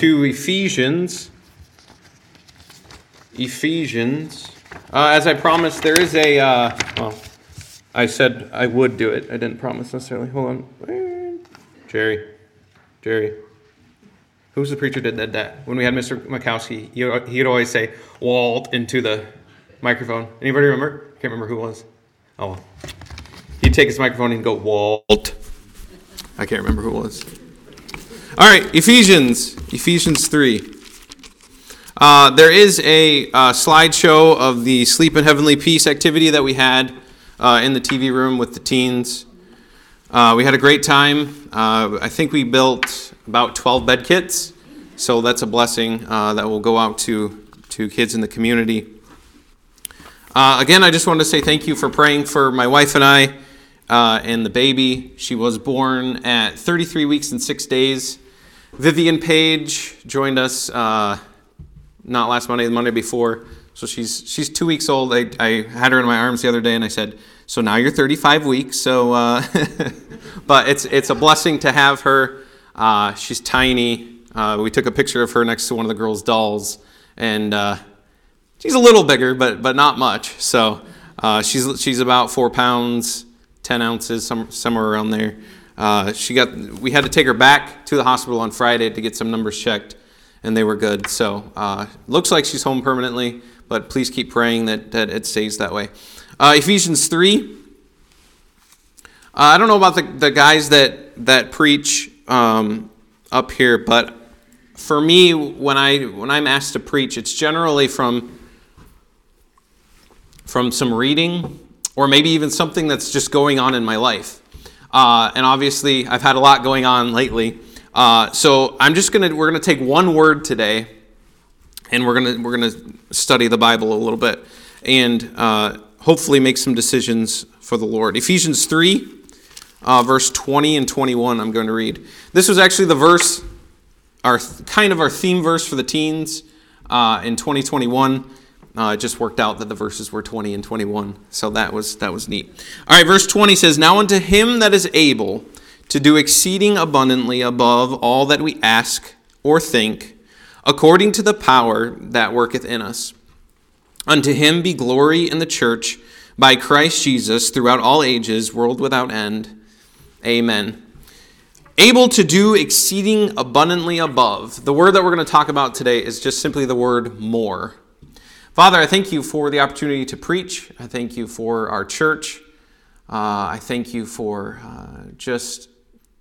to Ephesians. Ephesians. Uh, as I promised, there is a. Uh, well, I said I would do it. I didn't promise necessarily. Hold on. Jerry. Jerry. Who's the preacher that did that? When we had Mr. Mikowski, he'd always say, Walt, into the microphone. Anybody remember? I can't remember who it was. Oh, he'd take his microphone and go, Walt. I can't remember who it was. All right, Ephesians, Ephesians 3. Uh, there is a uh, slideshow of the Sleep in Heavenly Peace activity that we had uh, in the TV room with the teens. Uh, we had a great time. Uh, I think we built about 12 bed kits, so that's a blessing uh, that will go out to, to kids in the community. again, I just wanted to say thank you for praying for my wife and I and the baby. She was born at 33 weeks and six days. Vivian Page joined us uh, not last Monday, the Monday before. So she's she's two weeks old. I, I had her in my arms the other day, and I said, "So now you're 35 weeks." So, uh, but it's it's a blessing to have her. Uh, she's tiny. Uh, we took a picture of her next to one of the girls' dolls, and uh, she's a little bigger, but but not much. So uh, she's she's about four pounds, 10 ounces, some, somewhere around there. Uh, she got, we had to take her back to the hospital on Friday to get some numbers checked, and they were good. So uh, looks like she's home permanently, but please keep praying that, that it stays that way. Uh, Ephesians 3. Uh, I don't know about the, the guys that, that preach um, up here, but for me, when, I, when I'm asked to preach, it's generally from, from some reading or maybe even something that's just going on in my life. Uh, and obviously, I've had a lot going on lately. Uh, so I'm just gonna we're gonna take one word today, and we're gonna we're gonna study the Bible a little bit, and uh, hopefully make some decisions for the Lord. Ephesians three, uh, verse 20 and 21. I'm going to read. This was actually the verse, our kind of our theme verse for the teens uh, in 2021. Uh, it just worked out that the verses were 20 and 21, so that was that was neat. All right, verse 20 says, "Now unto him that is able to do exceeding abundantly above all that we ask or think, according to the power that worketh in us. Unto him be glory in the church by Christ Jesus throughout all ages, world without end. Amen." Able to do exceeding abundantly above. The word that we're going to talk about today is just simply the word more. Father, I thank you for the opportunity to preach. I thank you for our church. Uh, I thank you for uh, just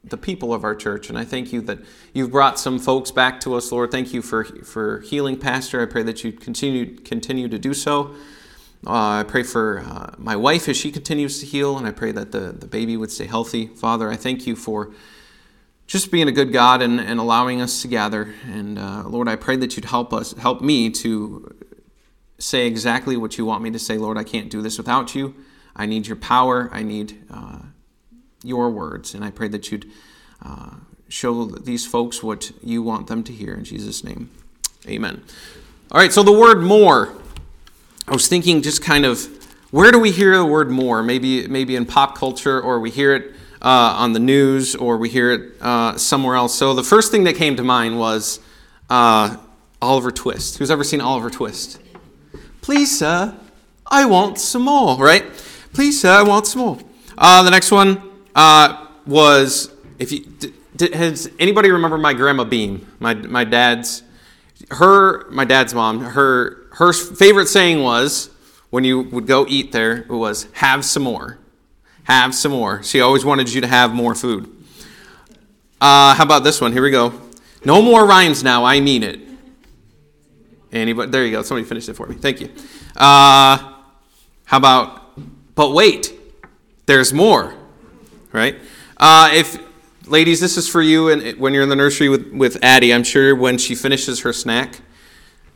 the people of our church. And I thank you that you've brought some folks back to us, Lord. Thank you for, for healing Pastor. I pray that you continue, continue to do so. Uh, I pray for uh, my wife as she continues to heal, and I pray that the, the baby would stay healthy. Father, I thank you for just being a good God and, and allowing us to gather. And uh, Lord, I pray that you'd help us, help me to say exactly what you want me to say. Lord, I can't do this without you. I need your power. I need uh, your words. And I pray that you'd uh, show these folks what you want them to hear. In Jesus' name, amen. All right, so the word more. I was thinking just kind of where do we hear the word more? Maybe, maybe in pop culture, or we hear it uh, on the news, or we hear it uh, somewhere else. So the first thing that came to mind was uh, Oliver Twist. Who's ever seen Oliver Twist? Please, sir, I want some more, right? Please, sir, I want some more. Uh, the next one uh, was if you did, has anybody remember my grandma Beam, my my dad's her my dad's mom her her favorite saying was when you would go eat there it was have some more, have some more. She always wanted you to have more food. Uh, how about this one? Here we go. No more rhymes now. I mean it. Anybody? There you go. Somebody finished it for me. Thank you. Uh, how about, but wait, there's more, right? Uh, if, ladies, this is for you, and when you're in the nursery with, with Addie, I'm sure when she finishes her snack,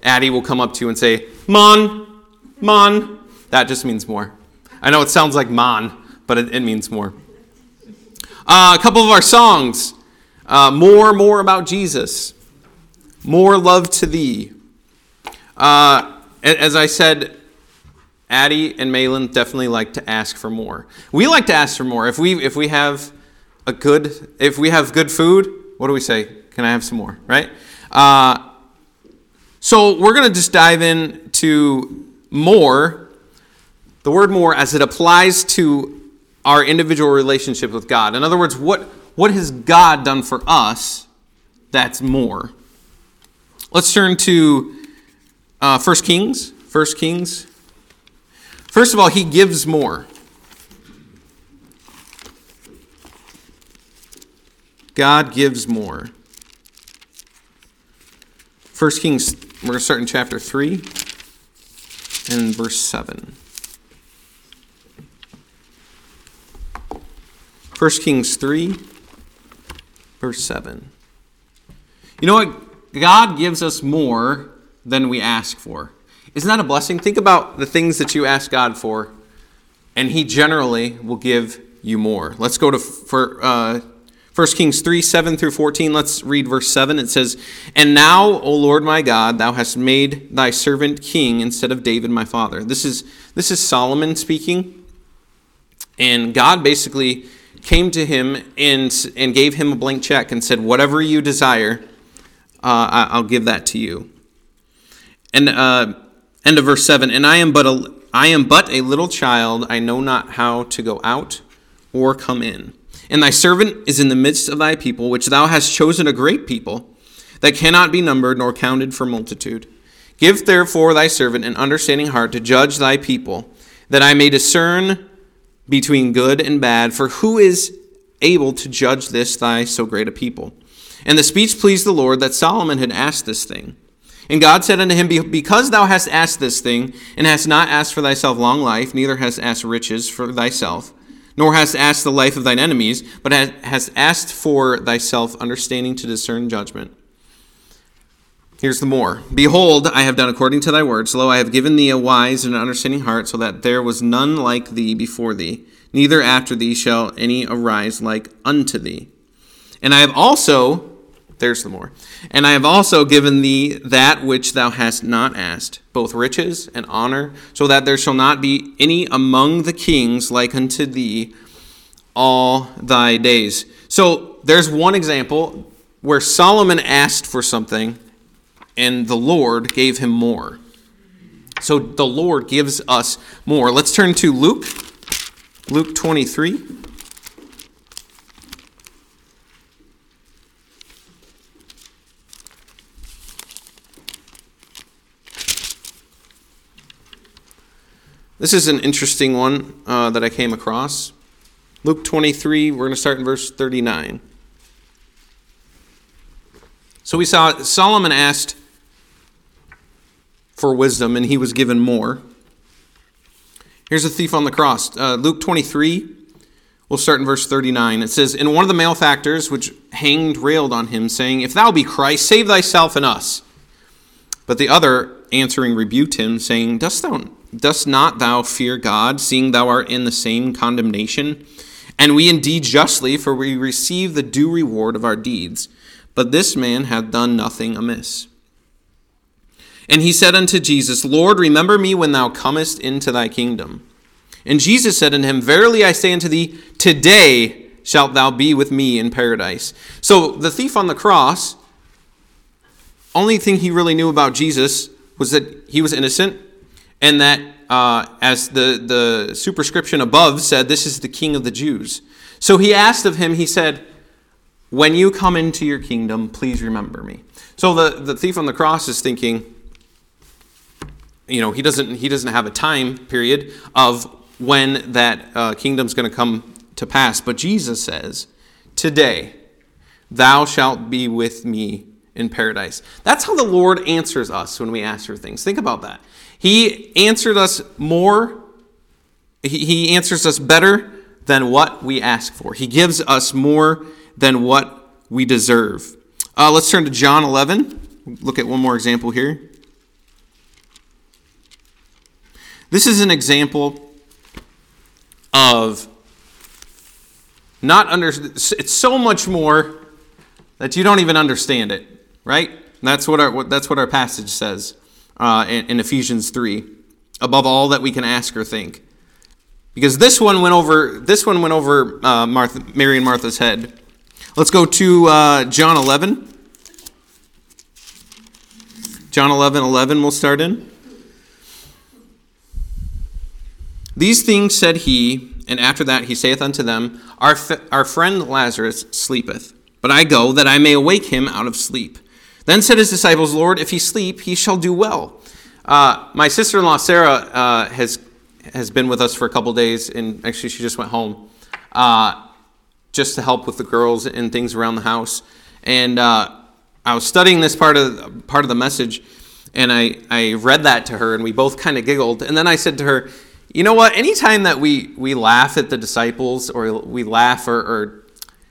Addie will come up to you and say, Mon, Mon. That just means more. I know it sounds like Mon, but it, it means more. Uh, a couple of our songs. Uh, more, more about Jesus. More love to thee. Uh, as I said, Addie and Malin definitely like to ask for more. We like to ask for more. If we if we have a good if we have good food, what do we say? Can I have some more? Right? Uh, so we're to just dive into more, the word more as it applies to our individual relationship with God. In other words, what, what has God done for us that's more? Let's turn to uh, 1 Kings. 1 Kings. First of all, he gives more. God gives more. 1 Kings, we're going to start in chapter 3 and verse 7. 1 Kings 3, verse 7. You know what? God gives us more than we ask for. Isn't that a blessing? Think about the things that you ask God for, and He generally will give you more. Let's go to for, uh, 1 Kings 3 7 through 14. Let's read verse 7. It says, And now, O Lord my God, thou hast made thy servant king instead of David my father. This is, this is Solomon speaking. And God basically came to him and, and gave him a blank check and said, Whatever you desire, uh, I'll give that to you. And uh, end of verse 7 And I am but a I am but a little child, I know not how to go out or come in. And thy servant is in the midst of thy people, which thou hast chosen a great people, that cannot be numbered nor counted for multitude. Give therefore thy servant an understanding heart to judge thy people, that I may discern between good and bad, for who is able to judge this thy so great a people? And the speech pleased the Lord that Solomon had asked this thing. And God said unto him, Because thou hast asked this thing, and hast not asked for thyself long life, neither hast asked riches for thyself, nor hast asked the life of thine enemies, but hast asked for thyself understanding to discern judgment. Here's the more. Behold, I have done according to thy words. Lo, I have given thee a wise and an understanding heart, so that there was none like thee before thee, neither after thee shall any arise like unto thee. And I have also, there's the more, and I have also given thee that which thou hast not asked, both riches and honor, so that there shall not be any among the kings like unto thee all thy days. So there's one example where Solomon asked for something and the Lord gave him more. So the Lord gives us more. Let's turn to Luke, Luke 23. This is an interesting one uh, that I came across. Luke 23, we're going to start in verse 39. So we saw Solomon asked for wisdom, and he was given more. Here's a thief on the cross. Uh, Luke 23, we'll start in verse 39. It says, And one of the malefactors which hanged railed on him, saying, If thou be Christ, save thyself and us. But the other answering rebuked him, saying, Dost thou dost not thou fear God, seeing thou art in the same condemnation? And we indeed justly, for we receive the due reward of our deeds. But this man hath done nothing amiss. And he said unto Jesus, Lord, remember me when thou comest into thy kingdom. And Jesus said unto him, Verily I say unto thee, today shalt thou be with me in paradise. So the thief on the cross, only thing he really knew about Jesus was that he was innocent, and that, uh, as the, the superscription above said, this is the king of the Jews. So he asked of him, he said, When you come into your kingdom, please remember me. So the, the thief on the cross is thinking, you know, he doesn't he doesn't have a time period of when that uh, kingdom's going to come to pass. But Jesus says, "Today, thou shalt be with me in paradise." That's how the Lord answers us when we ask for things. Think about that. He answered us more. He, answers us better than what we ask for. He gives us more than what we deserve. Uh, let's turn to John 11. Look at one more example here. This is an example of not under it's so much more that you don't even understand it, right? That's what our that's what our passage says uh, in, in Ephesians three. Above all that we can ask or think, because this one went over this one went over uh, Martha, Mary and Martha's head. Let's go to uh, John eleven. John 11 11, we'll start in. These things said he, and after that he saith unto them, Our, f- our friend Lazarus sleepeth, but I go that I may awake him out of sleep. Then said his disciples, Lord, if he sleep, he shall do well. Uh, my sister in law, Sarah, uh, has, has been with us for a couple days, and actually, she just went home uh, just to help with the girls and things around the house. And uh, I was studying this part of, part of the message, and I, I read that to her, and we both kind of giggled. And then I said to her, you know what? Anytime that we, we laugh at the disciples or we laugh or, or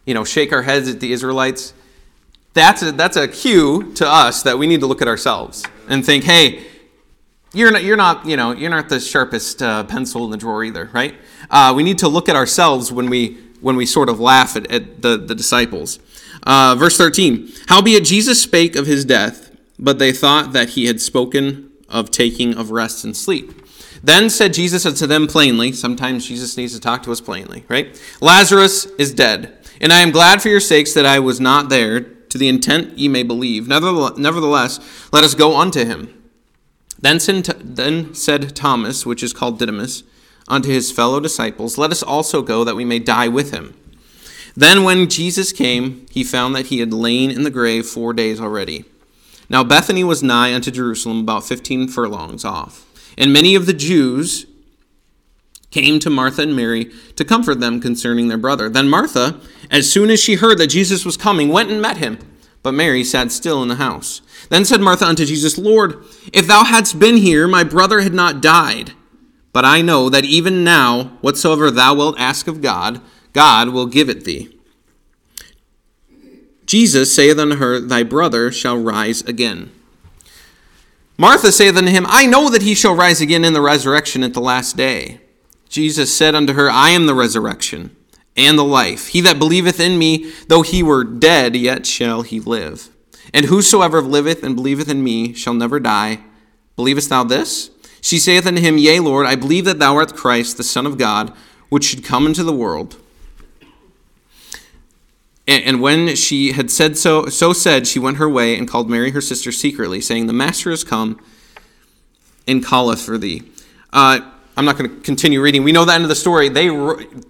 you know, shake our heads at the Israelites, that's a, that's a cue to us that we need to look at ourselves and think, hey, you're not, you're not, you know, you're not the sharpest uh, pencil in the drawer either, right? Uh, we need to look at ourselves when we, when we sort of laugh at, at the, the disciples. Uh, verse 13 Howbeit Jesus spake of his death, but they thought that he had spoken of taking of rest and sleep. Then said Jesus unto them plainly, sometimes Jesus needs to talk to us plainly, right? Lazarus is dead, and I am glad for your sakes that I was not there, to the intent ye may believe. Nevertheless, let us go unto him. Then said Thomas, which is called Didymus, unto his fellow disciples, Let us also go, that we may die with him. Then when Jesus came, he found that he had lain in the grave four days already. Now Bethany was nigh unto Jerusalem, about fifteen furlongs off. And many of the Jews came to Martha and Mary to comfort them concerning their brother. Then Martha, as soon as she heard that Jesus was coming, went and met him. But Mary sat still in the house. Then said Martha unto Jesus, Lord, if thou hadst been here, my brother had not died. But I know that even now, whatsoever thou wilt ask of God, God will give it thee. Jesus saith unto her, Thy brother shall rise again. Martha saith unto him, I know that he shall rise again in the resurrection at the last day. Jesus said unto her, I am the resurrection and the life. He that believeth in me, though he were dead, yet shall he live. And whosoever liveth and believeth in me shall never die. Believest thou this? She saith unto him, Yea, Lord, I believe that thou art Christ, the Son of God, which should come into the world. And when she had said so, so said, she went her way and called Mary her sister secretly, saying, The master is come and calleth for thee. Uh, I'm not going to continue reading. We know the end of the story. They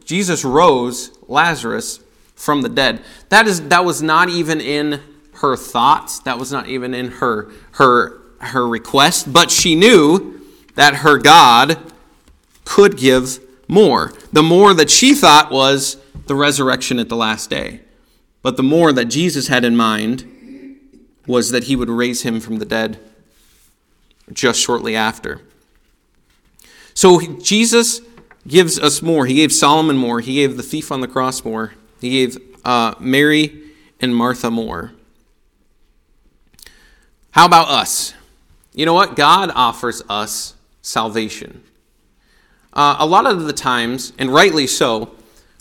Jesus rose Lazarus from the dead. That is that was not even in her thoughts. That was not even in her her her request. But she knew that her God could give more. The more that she thought was the resurrection at the last day. But the more that Jesus had in mind was that he would raise him from the dead just shortly after. So Jesus gives us more. He gave Solomon more. He gave the thief on the cross more. He gave uh, Mary and Martha more. How about us? You know what? God offers us salvation. Uh, a lot of the times, and rightly so,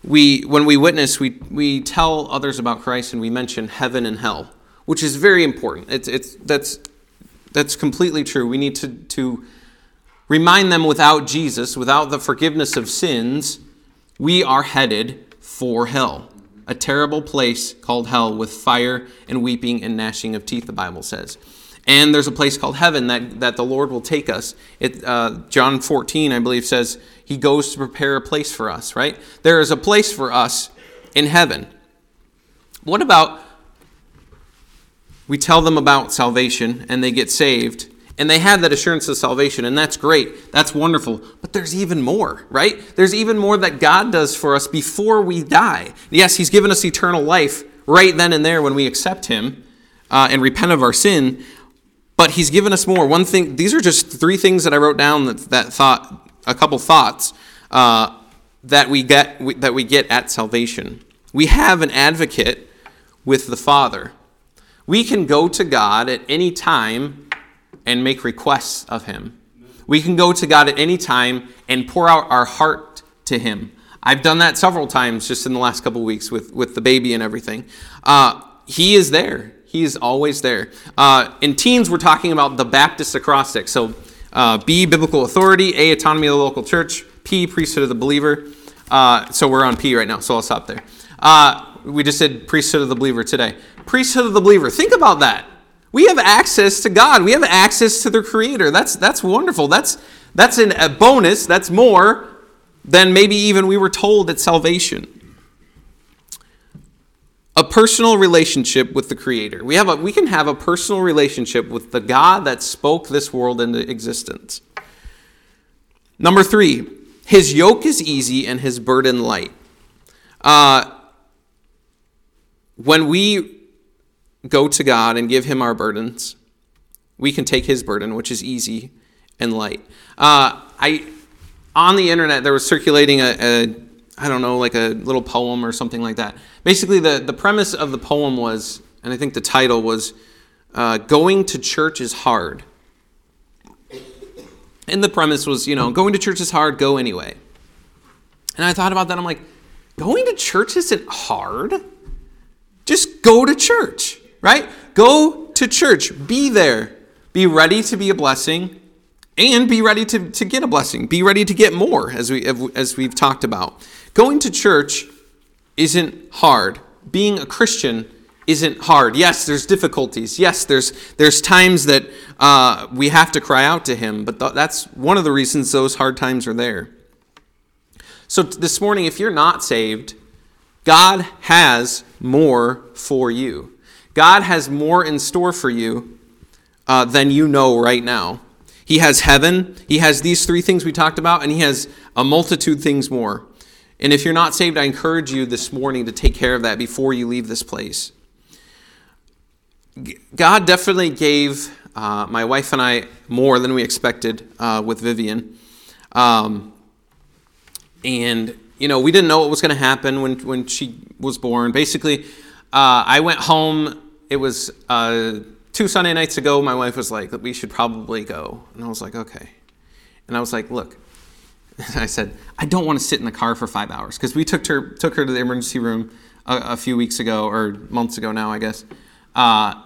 we when we witness we we tell others about Christ and we mention heaven and hell which is very important it's it's that's that's completely true we need to to remind them without Jesus without the forgiveness of sins we are headed for hell a terrible place called hell with fire and weeping and gnashing of teeth the bible says and there's a place called heaven that, that the Lord will take us. It, uh, John 14, I believe, says he goes to prepare a place for us, right? There is a place for us in heaven. What about we tell them about salvation and they get saved and they have that assurance of salvation and that's great that's wonderful but there's even more right there's even more that god does for us before we die yes he's given us eternal life right then and there when we accept him uh, and repent of our sin but he's given us more. One thing, these are just three things that I wrote down that, that thought, a couple thoughts uh, that we get that we get at salvation. We have an advocate with the Father. We can go to God at any time and make requests of Him. We can go to God at any time and pour out our heart to Him. I've done that several times just in the last couple weeks with, with the baby and everything. Uh, he is there. He is always there. Uh, in teens, we're talking about the Baptist acrostic. So uh, B, biblical authority, A, autonomy of the local church, P, priesthood of the believer. Uh, so we're on P right now, so I'll stop there. Uh, we just did priesthood of the believer today. Priesthood of the believer. Think about that. We have access to God. We have access to the Creator. That's, that's wonderful. That's, that's an, a bonus. That's more than maybe even we were told at salvation. A personal relationship with the Creator. We, have a, we can have a personal relationship with the God that spoke this world into existence. Number three, his yoke is easy and his burden light. Uh, when we go to God and give him our burdens, we can take his burden, which is easy and light. Uh, I on the internet there was circulating a, a I don't know like a little poem or something like that. Basically, the the premise of the poem was, and I think the title was, uh, "Going to church is hard." And the premise was, you know, going to church is hard. Go anyway. And I thought about that. I'm like, going to church isn't hard. Just go to church, right? Go to church. Be there. Be ready to be a blessing and be ready to, to get a blessing. Be ready to get more, as, we, as we've talked about. Going to church isn't hard. Being a Christian isn't hard. Yes, there's difficulties. Yes, there's, there's times that uh, we have to cry out to Him, but th- that's one of the reasons those hard times are there. So, this morning, if you're not saved, God has more for you. God has more in store for you uh, than you know right now. He has heaven, He has these three things we talked about, and He has a multitude things more. And if you're not saved, I encourage you this morning to take care of that before you leave this place. God definitely gave uh, my wife and I more than we expected uh, with Vivian. Um, and, you know, we didn't know what was going to happen when, when she was born. Basically, uh, I went home. It was uh, two Sunday nights ago, my wife was like, we should probably go. And I was like, okay. And I was like, look, I said, I don't want to sit in the car for five hours because we took her, took her to the emergency room a, a, few weeks ago or months ago now, I guess. Uh,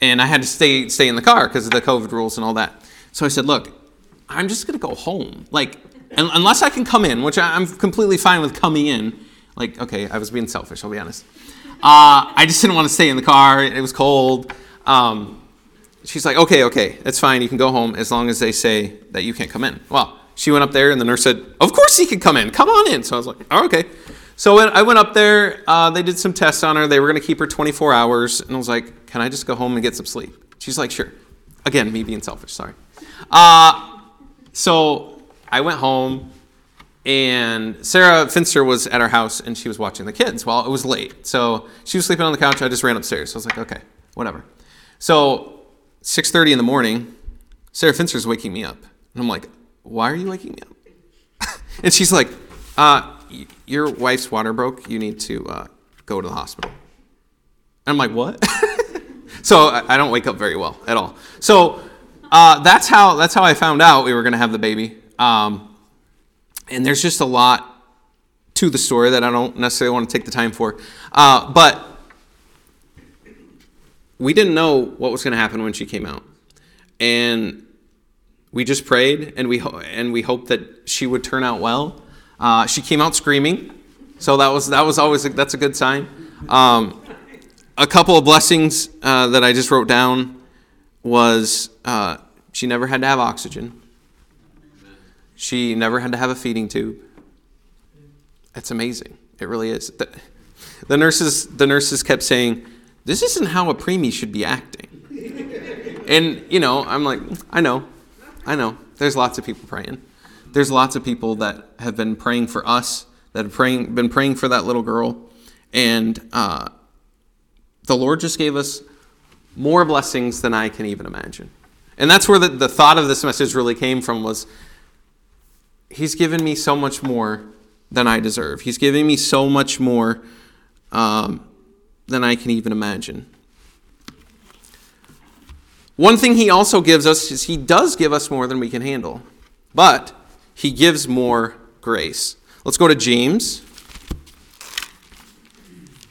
and I had to stay, stay in the car because of the COVID rules and all that. So I said, look, I'm just going to go home. Like, unless I can come in, which I'm completely fine with coming in. Like, okay, I was being selfish, I'll be honest. Uh, I just didn't want to stay in the car. It was cold. Um, she's like, okay, okay, it's fine. You can go home as long as they say that you can't come in. Well, she went up there and the nurse said, of course he can come in. Come on in. So I was like, oh, okay. So I went up there. Uh, they did some tests on her. They were going to keep her 24 hours. And I was like, can I just go home and get some sleep? She's like, sure. Again, me being selfish, sorry. Uh, so I went home and Sarah Finster was at our house and she was watching the kids. Well, it was late. So she was sleeping on the couch. I just ran upstairs. So I was like, okay, whatever. So 6.30 in the morning, Sarah Finster's waking me up. And I'm like, why are you waking me up? and she's like, uh, your wife's water broke. You need to uh, go to the hospital. And I'm like, what? so I, don't wake up very well at all. So uh, that's how that's how I found out we were going to have the baby. Um, and there's just a lot to the story that I don't necessarily want to take the time for. Uh, but we didn't know what was going to happen when she came out, and we just prayed and we ho- and we hoped that she would turn out well. Uh, she came out screaming, so that was that was always a, that's a good sign. Um, a couple of blessings uh, that I just wrote down was uh, she never had to have oxygen. She never had to have a feeding tube. It's amazing. It really is. The, the nurses the nurses kept saying this isn't how a preemie should be acting. and, you know, I'm like, I know, I know. There's lots of people praying. There's lots of people that have been praying for us, that have praying, been praying for that little girl. And uh, the Lord just gave us more blessings than I can even imagine. And that's where the, the thought of this message really came from was He's given me so much more than I deserve. He's giving me so much more um, than I can even imagine. One thing he also gives us is he does give us more than we can handle, but he gives more grace. Let's go to James.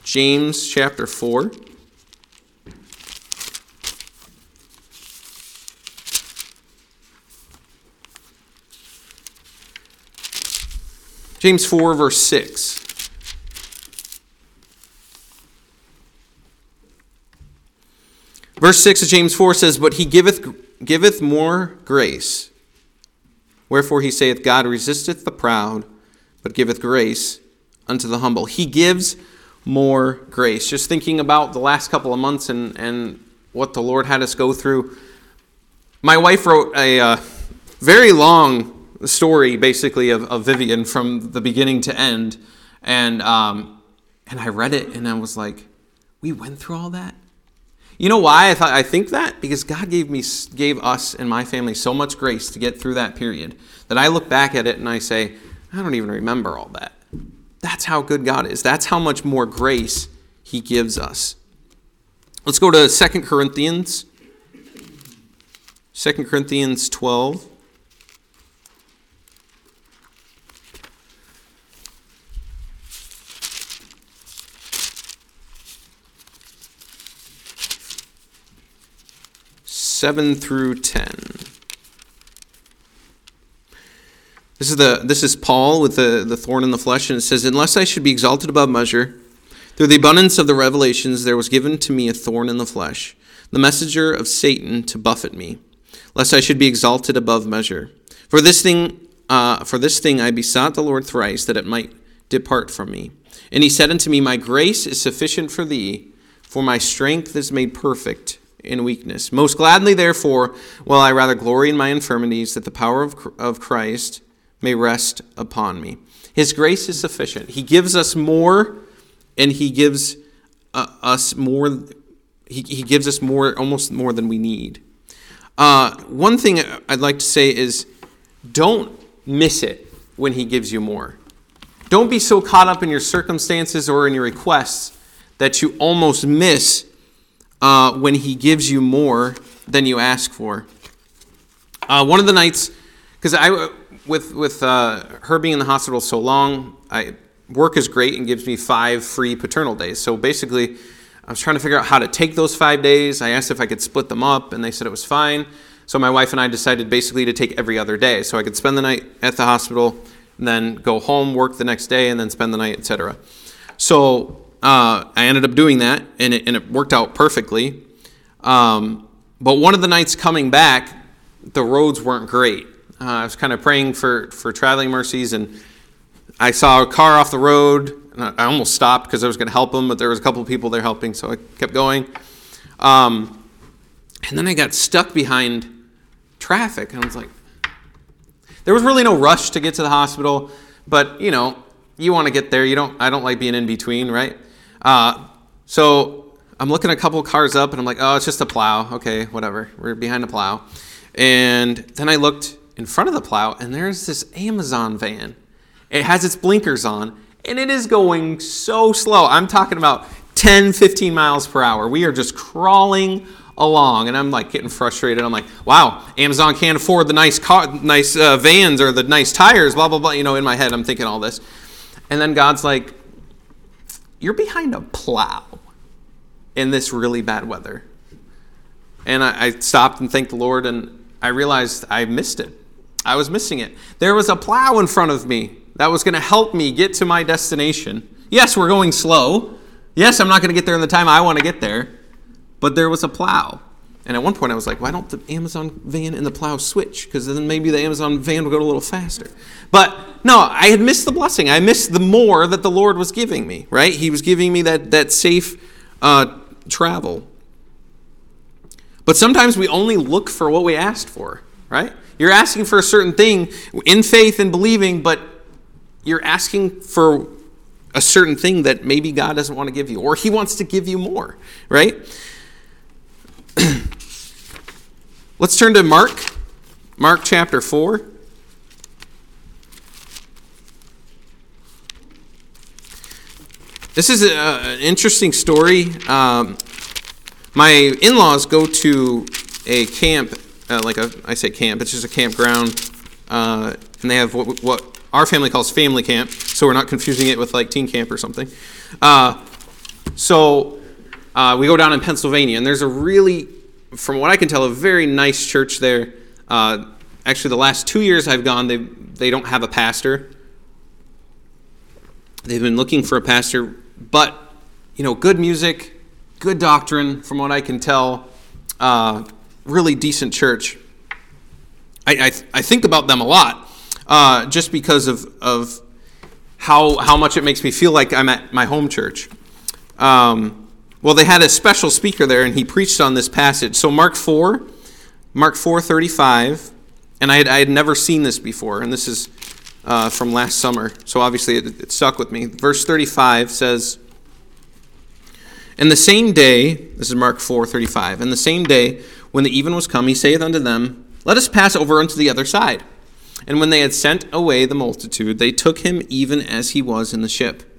James chapter 4. James 4, verse 6. Verse 6 of James 4 says, But he giveth, giveth more grace. Wherefore he saith, God resisteth the proud, but giveth grace unto the humble. He gives more grace. Just thinking about the last couple of months and, and what the Lord had us go through. My wife wrote a uh, very long story, basically, of, of Vivian from the beginning to end. And, um, and I read it and I was like, we went through all that? You know why I thought I think that because God gave me gave us and my family so much grace to get through that period that I look back at it and I say I don't even remember all that. That's how good God is. That's how much more grace he gives us. Let's go to 2 Corinthians 2 Corinthians 12 7 through 10. This is, the, this is Paul with the, the thorn in the flesh, and it says, Unless I should be exalted above measure, through the abundance of the revelations, there was given to me a thorn in the flesh, the messenger of Satan to buffet me, lest I should be exalted above measure. For this thing, uh, for this thing I besought the Lord thrice, that it might depart from me. And he said unto me, My grace is sufficient for thee, for my strength is made perfect in weakness. Most gladly, therefore, will I rather glory in my infirmities, that the power of, of Christ may rest upon me. His grace is sufficient. He gives us more, and He gives uh, us more. He, he gives us more, almost more than we need. Uh, one thing I'd like to say is don't miss it when He gives you more. Don't be so caught up in your circumstances or in your requests that you almost miss uh, when he gives you more than you ask for. Uh, one of the nights, because I, with with uh, her being in the hospital so long, I work is great and gives me five free paternal days. So basically, I was trying to figure out how to take those five days. I asked if I could split them up, and they said it was fine. So my wife and I decided basically to take every other day, so I could spend the night at the hospital, and then go home, work the next day, and then spend the night, etc. So uh, I ended up doing that, and it, and it worked out perfectly. Um, but one of the nights coming back, the roads weren't great. Uh, I was kind of praying for, for traveling mercies, and I saw a car off the road. And I almost stopped because I was going to help them, but there was a couple of people there helping, so I kept going. Um, and then I got stuck behind traffic, and I was like, there was really no rush to get to the hospital, but you know, you want to get there. You don't. I don't like being in between, right? Uh, so I'm looking a couple cars up and I'm like, oh, it's just a plow. Okay, whatever. We're behind a plow. And then I looked in front of the plow and there's this Amazon van. It has its blinkers on and it is going so slow. I'm talking about 10, 15 miles per hour. We are just crawling along and I'm like getting frustrated. I'm like, wow, Amazon can't afford the nice car, nice uh, vans or the nice tires, blah, blah, blah. You know, in my head, I'm thinking all this. And then God's like, you're behind a plow in this really bad weather. And I, I, stopped and thanked the Lord, and I realized I missed it. I was missing it. There was a plow in front of me that was going to help me get to my destination. Yes, we're going slow. Yes, I'm not going to get there in the time I want to get there, but there was a plow. And at one point, I was like, why don't the Amazon van and the plow switch? Because then maybe the Amazon van will go a little faster. But no, I had missed the blessing. I missed the more that the Lord was giving me, right? He was giving me that, that safe uh, travel. But sometimes we only look for what we asked for, right? You're asking for a certain thing in faith and believing, but you're asking for a certain thing that maybe God doesn't want to give you, or He wants to give you more, right? Let's turn to Mark, Mark chapter 4. This is a, an interesting story. Um, my in laws go to a camp, uh, like a, I say camp, it's just a campground, uh, and they have what, what, our family calls family camp, so we're not confusing it with like teen camp or something. Uh, so uh, we go down in Pennsylvania, and there's a really, from what I can tell, a very nice church there. Uh, actually, the last two years I've gone, they they don't have a pastor. They've been looking for a pastor, but you know, good music, good doctrine, from what I can tell. uh, really decent church. I, I, I, think about them a lot uh, just because of, of how, how much it makes me feel like I'm at my home church. Um, well, they had a special speaker there, and he preached on this passage. So Mark 4, Mark 4, 35, and I had, I had never seen this before, and this is uh, from last summer, so obviously it, it stuck with me. Verse 35 says, "In the same day, this is Mark 4, 35, in the same day, when the even was come, he saith unto them, Let us pass over unto the other side. And when they had sent away the multitude, they took him even as he was in the ship.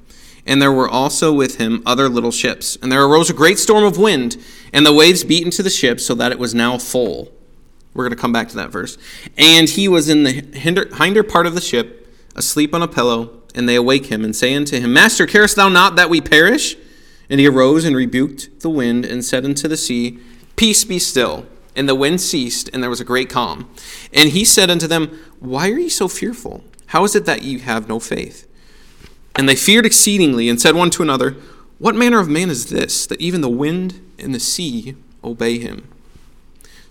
And there were also with him other little ships. And there arose a great storm of wind, and the waves beat into the ship, so that it was now full. We're going to come back to that verse. And he was in the hinder, hinder part of the ship, asleep on a pillow, and they awake him, and say unto him, Master, carest thou not that we perish? And he arose and rebuked the wind, and said unto the sea, Peace be still. And the wind ceased, and there was a great calm. And he said unto them, Why are ye so fearful? How is it that ye have no faith? And they feared exceedingly, and said one to another, What manner of man is this, that even the wind and the sea obey him?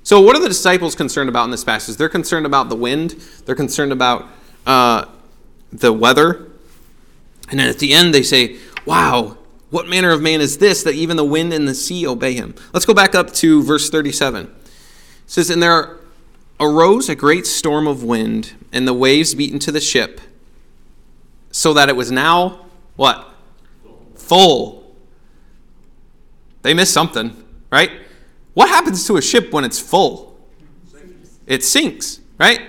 So, what are the disciples concerned about in this passage? They're concerned about the wind, they're concerned about uh, the weather. And then at the end, they say, Wow, what manner of man is this that even the wind and the sea obey him? Let's go back up to verse 37. It says, And there arose a great storm of wind, and the waves beat into the ship, so that it was now what? Full. They missed something, right? What happens to a ship when it's full? It sinks, right?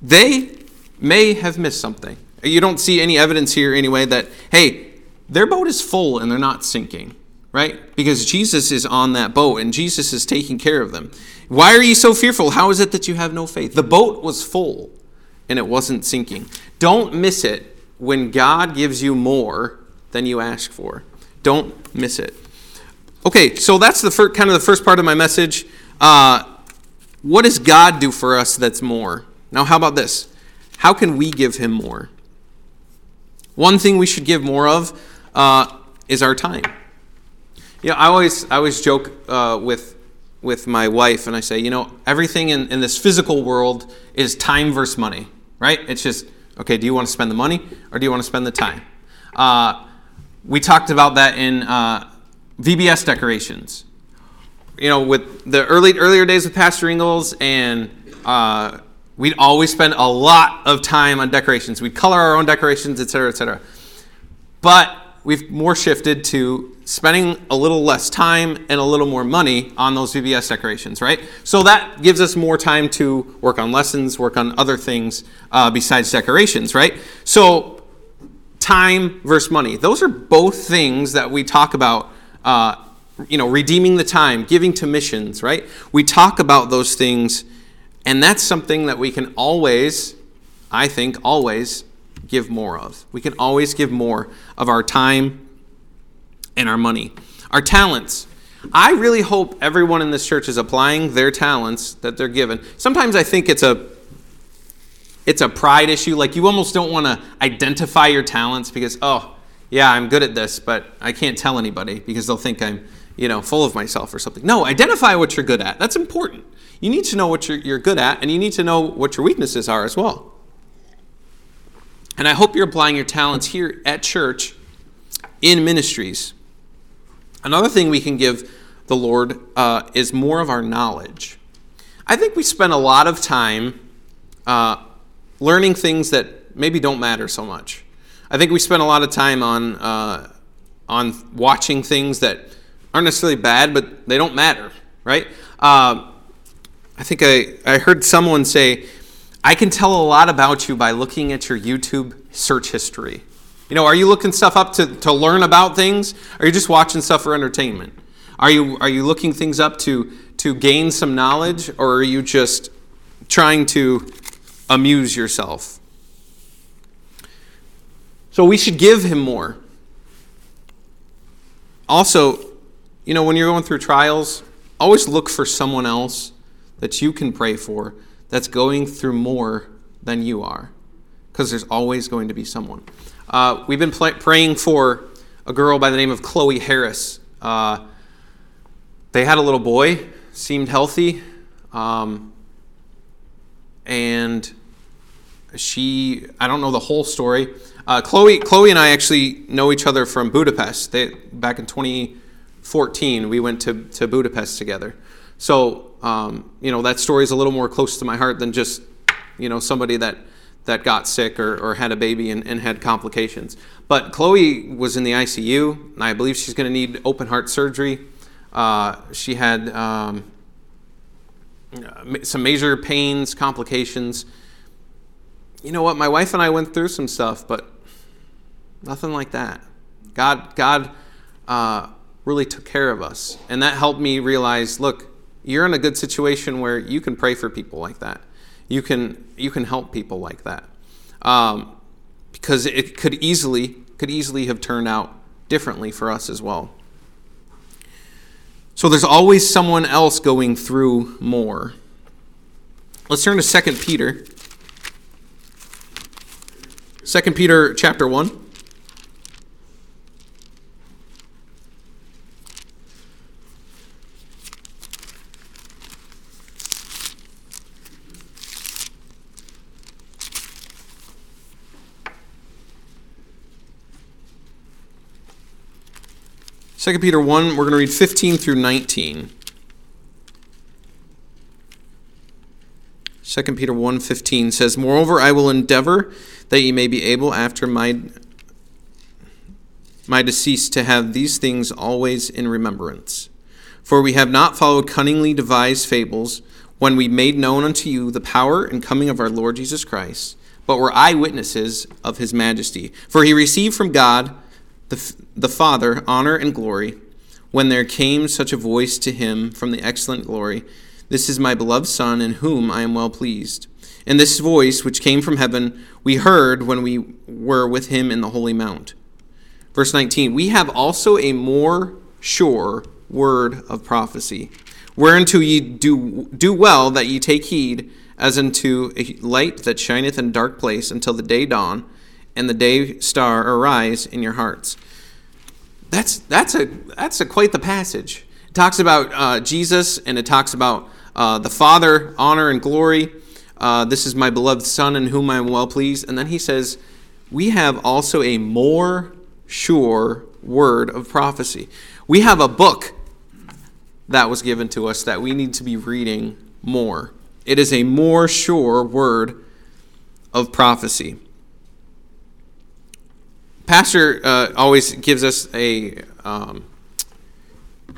They may have missed something. You don't see any evidence here anyway that, hey, their boat is full and they're not sinking, right? Because Jesus is on that boat and Jesus is taking care of them. Why are you so fearful? How is it that you have no faith? The boat was full and it wasn't sinking. Don't miss it when God gives you more than you ask for. Don't miss it. Okay, so that's the kind of the first part of my message. Uh, what does God do for us that's more? Now, how about this? How can we give Him more? One thing we should give more of uh, is our time. You know, I always I always joke uh, with with my wife, and I say, you know, everything in, in this physical world is time versus money, right? It's just okay. Do you want to spend the money or do you want to spend the time? Uh, we talked about that in uh, VBS decorations. You know, with the early earlier days with Pastor Ingles, and uh, we'd always spend a lot of time on decorations. We'd color our own decorations, et cetera, et cetera. But we've more shifted to spending a little less time and a little more money on those VBS decorations, right? So that gives us more time to work on lessons, work on other things uh, besides decorations, right? So time versus money. Those are both things that we talk about uh, you know, redeeming the time, giving to missions, right? We talk about those things, and that's something that we can always, I think, always give more of. We can always give more of our time and our money. Our talents. I really hope everyone in this church is applying their talents that they're given. Sometimes I think it's a it's a pride issue. Like you almost don't want to identify your talents because, oh, yeah, I'm good at this, but I can't tell anybody because they'll think I'm, you know, full of myself or something. No, identify what you're good at. That's important. You need to know what you're, you're good at, and you need to know what your weaknesses are as well. And I hope you're applying your talents here at church in ministries. Another thing we can give the Lord uh, is more of our knowledge. I think we spend a lot of time uh, learning things that maybe don't matter so much. I think we spend a lot of time on uh, on watching things that aren't necessarily bad, but they don't matter, right? Uh, I think I, I heard someone say, I can tell a lot about you by looking at your YouTube search history. You know, are you looking stuff up to, to learn about things? Are you just watching stuff for entertainment? Are you, are you looking things up to, to gain some knowledge, or are you just trying to amuse yourself? So we should give him more. Also, you know, when you're going through trials, always look for someone else that you can pray for that's going through more than you are, because there's always going to be someone. Uh, we've been pl- praying for a girl by the name of Chloe Harris. Uh, they had a little boy, seemed healthy, um, and she, I don't know the whole story. Uh, Chloe, Chloe and I actually know each other from Budapest. They, back in 2014, we went to, to Budapest together. So, um, you know, that story is a little more close to my heart than just, you know, somebody that, that got sick or, or had a baby and, and had complications. But Chloe was in the ICU, and I believe she's going to need open heart surgery. Uh, she had um, some major pains, complications. You know what? My wife and I went through some stuff, but nothing like that. God, God uh, really took care of us, and that helped me realize. Look, you're in a good situation where you can pray for people like that. You can you can help people like that, um, because it could easily could easily have turned out differently for us as well. So there's always someone else going through more. Let's turn to 2 Peter. 2 Peter chapter 1. 2 Peter 1, we're going to read 15 through 19. 2 Peter 1:15 says, "Moreover, I will endeavor that ye may be able after my my decease to have these things always in remembrance. For we have not followed cunningly devised fables when we made known unto you the power and coming of our Lord Jesus Christ, but were eyewitnesses of his majesty. For he received from God the, the Father honor and glory when there came such a voice to him from the excellent glory This is my beloved Son, in whom I am well pleased. And this voice, which came from heaven, we heard when we were with him in the holy mount. Verse 19 We have also a more sure word of prophecy, whereunto ye do, do well that ye take heed, as unto a light that shineth in a dark place until the day dawn and the day star arise in your hearts. That's that's a that's a quite the passage. It talks about uh, Jesus and it talks about uh, the Father, honor and glory. Uh, this is my beloved Son in whom I am well pleased. And then he says, we have also a more sure word of prophecy. We have a book that was given to us that we need to be reading more. It is a more sure word of prophecy. Pastor uh, always gives us a um,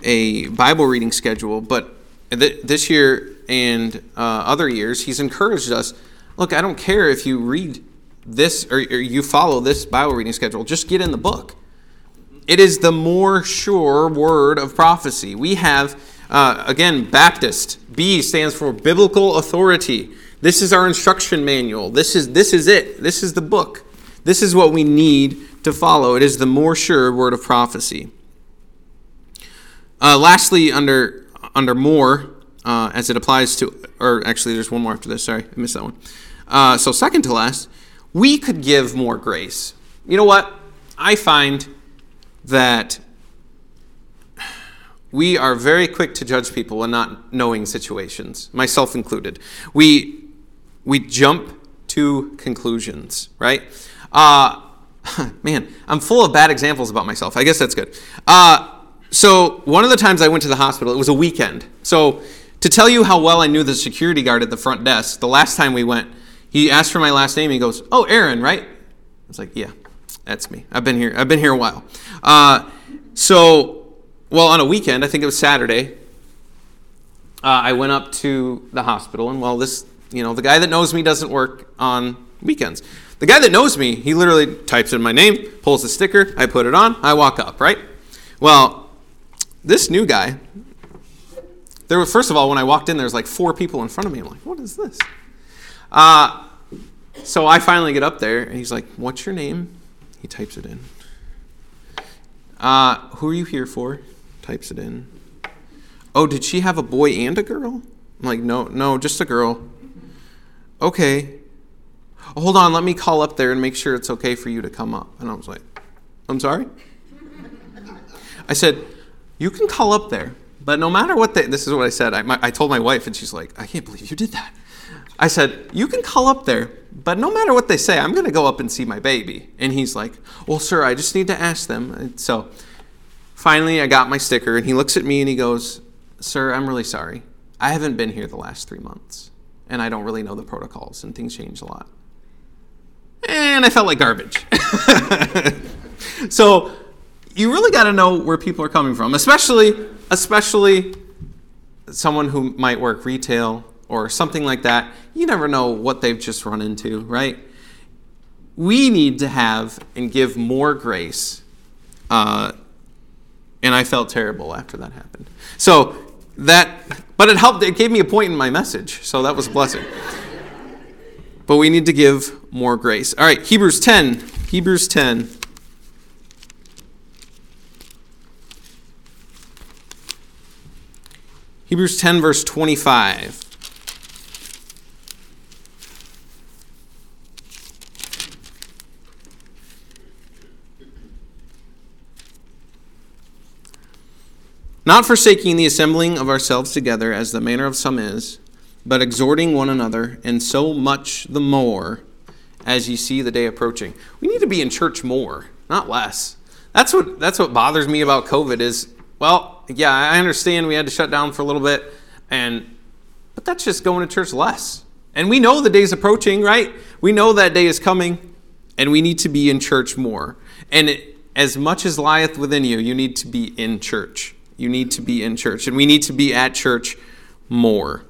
a Bible reading schedule, but th- this year and uh, other years, he's encouraged us. Look, I don't care if you read this or, or you follow this Bible reading schedule. Just get in the book. It is the more sure word of prophecy. We have, uh, again, Baptist. B stands for biblical authority. This is our instruction manual. This is this is it. This is the book. This is what we need to follow. It is the more sure word of prophecy. Uh, lastly, under under more, uh, as it applies to, or actually, there's one more after this. Sorry, I missed that one. Uh, so second to last, we could give more grace. You know what? I find that we are very quick to judge people in not knowing situations, myself included. We we jump to conclusions, right? Uh, man, I'm full of bad examples about myself. I guess that's good. Uh, so, one of the times I went to the hospital, it was a weekend. So, to tell you how well I knew the security guard at the front desk, the last time we went, he asked for my last name. He goes, "Oh, Aaron, right?" I was like, "Yeah, that's me. I've been here. I've been here a while." Uh, so, well, on a weekend, I think it was Saturday, uh, I went up to the hospital, and well, this, you know, the guy that knows me doesn't work on weekends. The guy that knows me, he literally types in my name, pulls the sticker, I put it on, I walk up, right? Well, this new guy, there was, first of all, when I walked in, there was like four people in front of me. I'm like, what is this? Uh, so I finally get up there, and he's like, what's your name? He types it in. Uh, who are you here for? Types it in. Oh, did she have a boy and a girl? I'm like, no, no, just a girl. Okay hold on, let me call up there and make sure it's okay for you to come up. And I was like, I'm sorry? I said, you can call up there, But no matter what they, this is what I said. I, my, I told my wife, and she's like, I can't believe you did that. I said, You can call up there, but no matter what they say, I'm going to go up and see my baby. And he's like, Well, sir, I just need to ask them. And so finally, I got my sticker, and he looks at me and he goes, Sir, I'm really sorry. I haven't been here the last three months, and I don't really know the protocols, and things change a lot. And I felt like garbage. so you really got to know where people are coming from, especially especially someone who might work retail or something like that. You never know what they've just run into, right? We need to have and give more grace. Uh, and I felt terrible after that happened. So that, but it helped. It gave me a point in my message, so that was a blessing. But we need to give more grace. All right, Hebrews 10. Hebrews 10. Hebrews 10, verse 25. Not forsaking the assembling of ourselves together, as the manner of some is, but exhorting one another, and so much the more as ye see the day approaching. We need to be in church more, not less. That's what that's what bothers me about COVID is well, yeah, I understand we had to shut down for a little bit, and but that's just going to church less. And we know the day's approaching, right? We know that day is coming, and we need to be in church more. And it, as much as lieth within you, you need to be in church. You need to be in church, and we need to be at church more.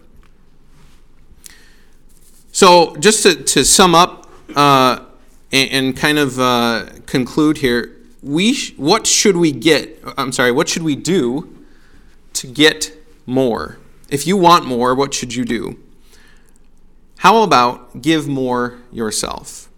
So, just to, to sum up uh, and, and, kind of uh, conclude here, we sh- what should we get? I'm sorry, what should we do to get more? If you want more, what should you do? How about give more yourself?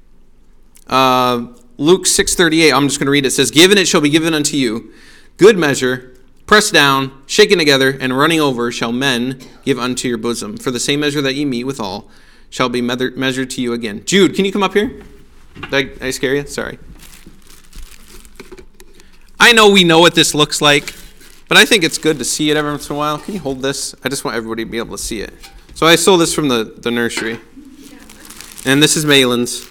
Uh, Luke 6:38. I'm just going to read it. it. Says, "Given it shall be given unto you, good measure, pressed down, shaken together, and running over, shall men give unto your bosom. For the same measure that ye meet withal, shall be measured to you again." Jude, can you come up here? Did I, did I scare you? Sorry. I know we know what this looks like, but I think it's good to see it every once in a while. Can you hold this? I just want everybody to be able to see it. So I stole this from the, the nursery. And this is Malin's.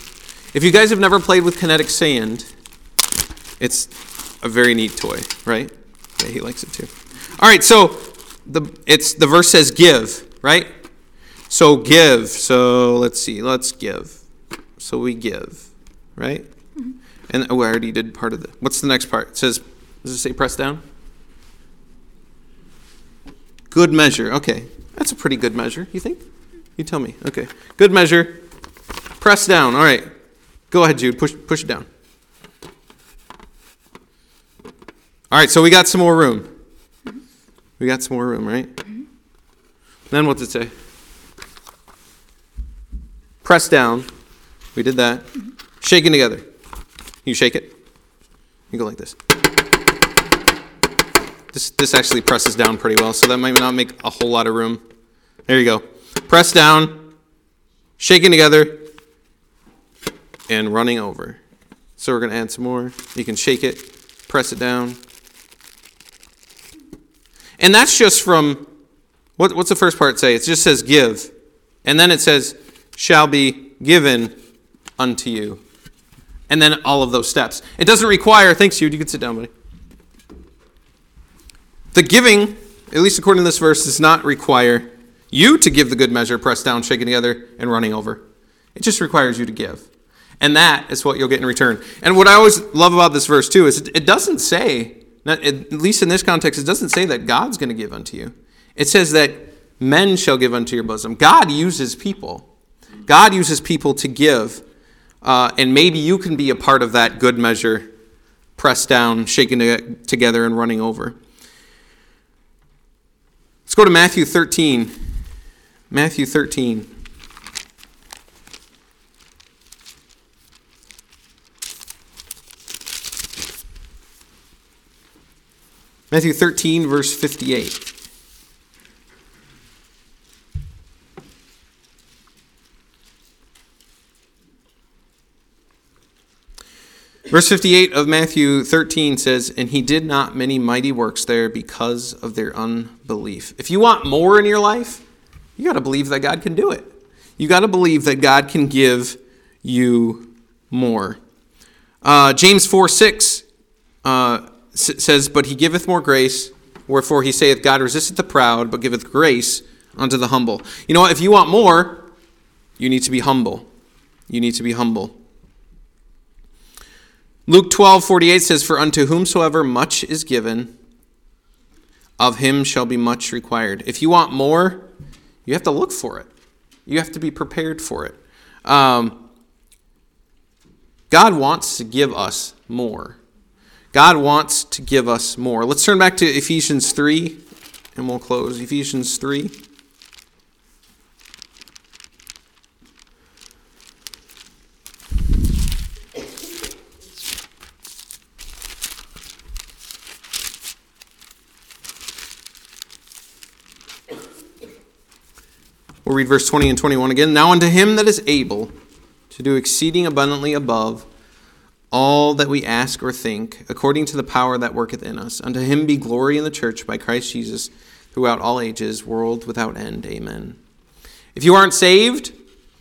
If you guys have never played with kinetic sand, it's a very neat toy, right? Yeah, he likes it too. All right, so the it's the verse says give, right? So give. So let's see. Let's give. So we give, right? Mm-hmm. And oh, I already did part of the. What's the next part? It says, does it say press down? Good measure. Okay. That's a pretty good measure, you think? You tell me. Okay. Good measure. Press down. All right. Go ahead, Jude. Push, push it down. All right, so we got some more room. Mm-hmm. We got some more room, right? Mm-hmm. Then what's it say? Press down. We did that. Shaking together. You shake it. You go like this. This, this actually presses down pretty well, so that might not make a whole lot of room. There you go. Press down, shaking together, and running over. So we're going to add some more. You can shake it, press it down. And that's just from, what, what's the first part say? It just says give. And then it says, shall be given unto you and then all of those steps. It doesn't require, thanks, you, you can sit down, buddy. The giving, at least according to this verse, does not require you to give the good measure, pressed down, shaken together, and running over. It just requires you to give. And that is what you'll get in return. And what I always love about this verse, too, is it doesn't say, at least in this context, it doesn't say that God's going to give unto you. It says that men shall give unto your bosom. God uses people. God uses people to give uh, and maybe you can be a part of that good measure, pressed down, shaken together, and running over. Let's go to Matthew 13. Matthew 13. Matthew 13, verse 58. Verse 58 of Matthew 13 says, And he did not many mighty works there because of their unbelief. If you want more in your life, you got to believe that God can do it. You got to believe that God can give you more. Uh, James 4 6 uh, says, But he giveth more grace, wherefore he saith, God resisteth the proud, but giveth grace unto the humble. You know what? If you want more, you need to be humble. You need to be humble. Luke 12, 48 says, For unto whomsoever much is given, of him shall be much required. If you want more, you have to look for it. You have to be prepared for it. Um, God wants to give us more. God wants to give us more. Let's turn back to Ephesians 3, and we'll close. Ephesians 3. Read verse 20 and 21 again. Now unto him that is able to do exceeding abundantly above all that we ask or think, according to the power that worketh in us. Unto him be glory in the church by Christ Jesus throughout all ages, world without end. Amen. If you aren't saved,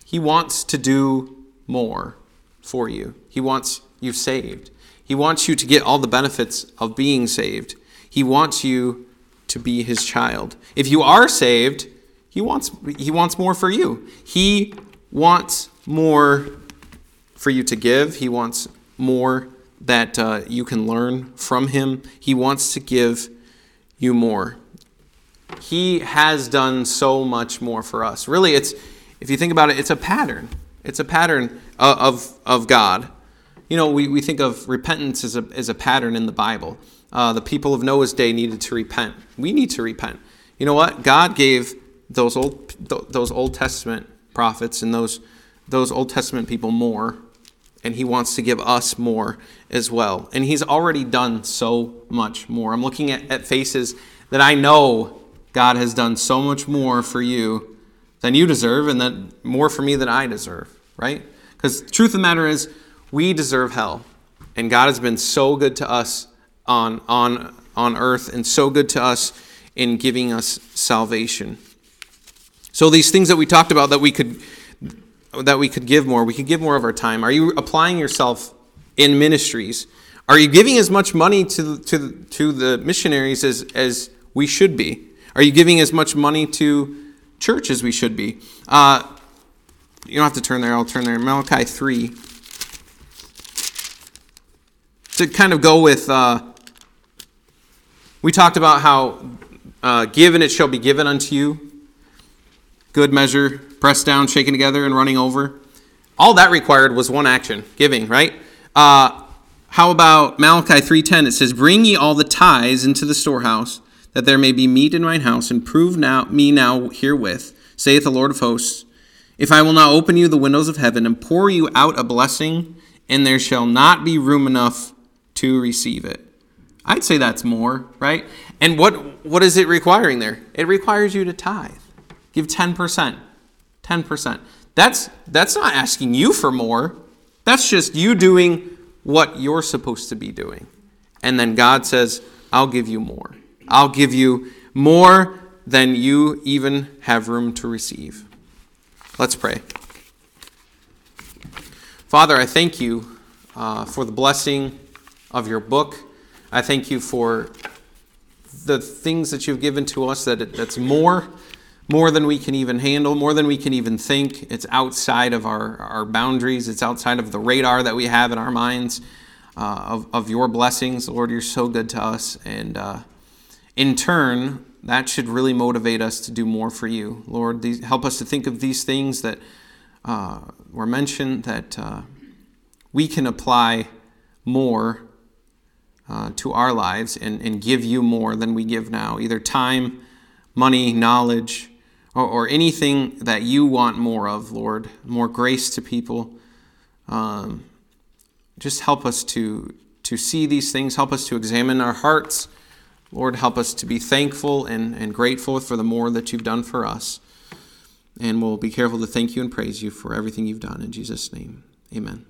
he wants to do more for you. He wants you saved. He wants you to get all the benefits of being saved. He wants you to be his child. If you are saved, he wants, he wants more for you. He wants more for you to give. He wants more that uh, you can learn from him. He wants to give you more. He has done so much more for us. Really, it's if you think about it, it's a pattern. It's a pattern of, of, of God. You know, we, we think of repentance as a, as a pattern in the Bible. Uh, the people of Noah's day needed to repent. We need to repent. You know what? God gave those old those Old Testament prophets and those those Old Testament people more and he wants to give us more as well. And he's already done so much more. I'm looking at, at faces that I know God has done so much more for you than you deserve and that more for me than I deserve, right? Because the truth of the matter is we deserve hell. And God has been so good to us on on on earth and so good to us in giving us salvation. So these things that we talked about that we could that we could give more, we could give more of our time. Are you applying yourself in ministries? Are you giving as much money to to to the missionaries as as we should be? Are you giving as much money to church as we should be? Uh, you don't have to turn there. I'll turn there. Malachi three. To kind of go with, uh, we talked about how uh, give and it shall be given unto you good measure, pressed down, shaken together, and running over. All that required was one action, giving, right? Uh, how about Malachi 3.10? It says, Bring ye all the tithes into the storehouse, that there may be meat in mine house, and prove now me now herewith, saith the Lord of hosts, if I will not open you the windows of heaven and pour you out a blessing, and there shall not be room enough to receive it. I'd say that's more, right? And what what is it requiring there? It requires you to tithe. Give 10%. 10%. That's that's not asking you for more. That's just you doing what you're supposed to be doing. And then God says, "I'll give you more. I'll give you more than you even have room to receive." Let's pray. Father, I thank you uh, for the blessing of your book. I thank you for the things that you've given to us that that's more more than we can even handle, more than we can even think. It's outside of our, our boundaries, it's outside of the radar that we have in our minds uh, of, of your blessings. Lord, you're so good to us. And uh, in turn, that should really motivate us to do more for you. Lord, these, help us to think of these things that uh, were mentioned, that uh, we can apply more uh, to our lives and, and give you more than we give now, either time, money, knowledge, or, or anything that you want more of, Lord, more grace to people. Um, just help us to, to see these things, help us to examine our hearts. Lord, help us to be thankful and, and grateful for the more that you've done for us. And we'll be careful to thank you and praise you for everything you've done. In Jesus' name, amen.